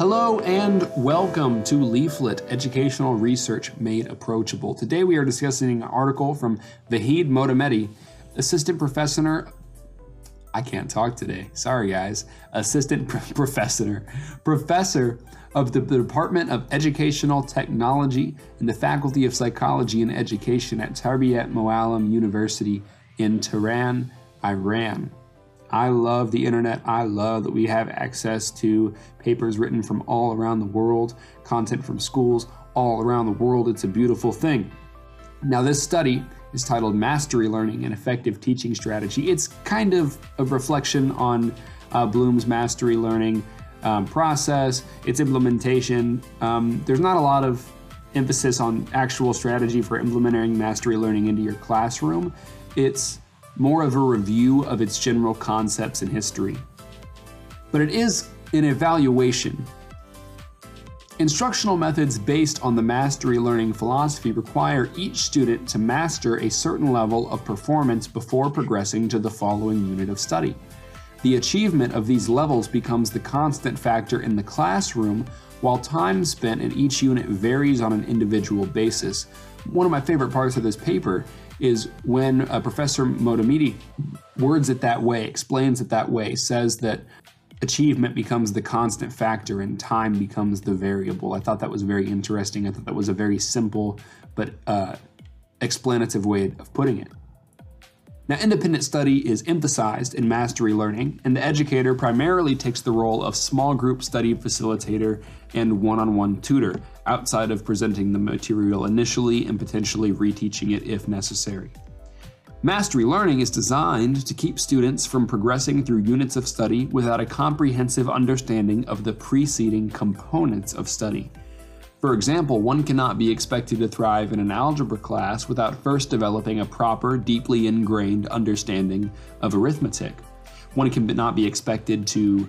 Hello and welcome to Leaflet Educational Research Made Approachable. Today we are discussing an article from Vahid Motamedi, Assistant Professor. I can't talk today. Sorry, guys. Assistant Professor, Professor of the Department of Educational Technology in the Faculty of Psychology and Education at Tarbiyat Moallim University in Tehran, Iran. I love the internet. I love that we have access to papers written from all around the world, content from schools all around the world. It's a beautiful thing. Now, this study is titled Mastery Learning and Effective Teaching Strategy. It's kind of a reflection on uh, Bloom's mastery learning um, process, its implementation. Um, there's not a lot of emphasis on actual strategy for implementing mastery learning into your classroom. It's more of a review of its general concepts and history. But it is an evaluation. Instructional methods based on the mastery learning philosophy require each student to master a certain level of performance before progressing to the following unit of study. The achievement of these levels becomes the constant factor in the classroom, while time spent in each unit varies on an individual basis. One of my favorite parts of this paper is when uh, Professor Motamedi words it that way, explains it that way, says that achievement becomes the constant factor and time becomes the variable. I thought that was very interesting. I thought that was a very simple but uh, explanative way of putting it. Now, independent study is emphasized in mastery learning, and the educator primarily takes the role of small group study facilitator and one on one tutor, outside of presenting the material initially and potentially reteaching it if necessary. Mastery learning is designed to keep students from progressing through units of study without a comprehensive understanding of the preceding components of study. For example, one cannot be expected to thrive in an algebra class without first developing a proper, deeply ingrained understanding of arithmetic. One cannot be expected to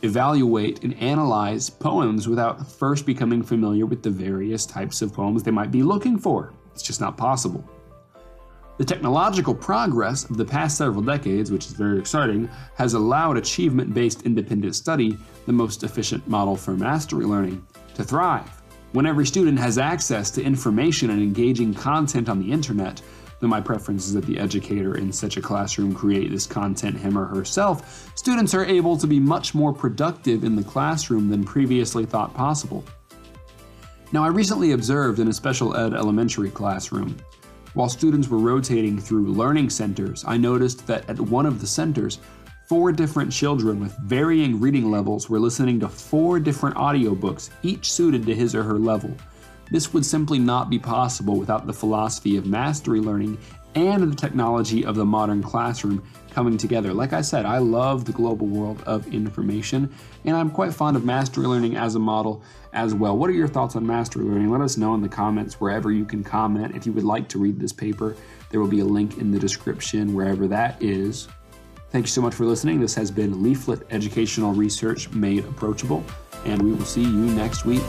evaluate and analyze poems without first becoming familiar with the various types of poems they might be looking for. It's just not possible. The technological progress of the past several decades, which is very exciting, has allowed achievement based independent study, the most efficient model for mastery learning, to thrive. When every student has access to information and engaging content on the internet, though my preference is that the educator in such a classroom create this content him or herself, students are able to be much more productive in the classroom than previously thought possible. Now, I recently observed in a special ed elementary classroom. While students were rotating through learning centers, I noticed that at one of the centers, Four different children with varying reading levels were listening to four different audiobooks, each suited to his or her level. This would simply not be possible without the philosophy of mastery learning and the technology of the modern classroom coming together. Like I said, I love the global world of information, and I'm quite fond of mastery learning as a model as well. What are your thoughts on mastery learning? Let us know in the comments wherever you can comment. If you would like to read this paper, there will be a link in the description wherever that is. Thank you so much for listening. This has been Leaflet Educational Research Made Approachable, and we will see you next week.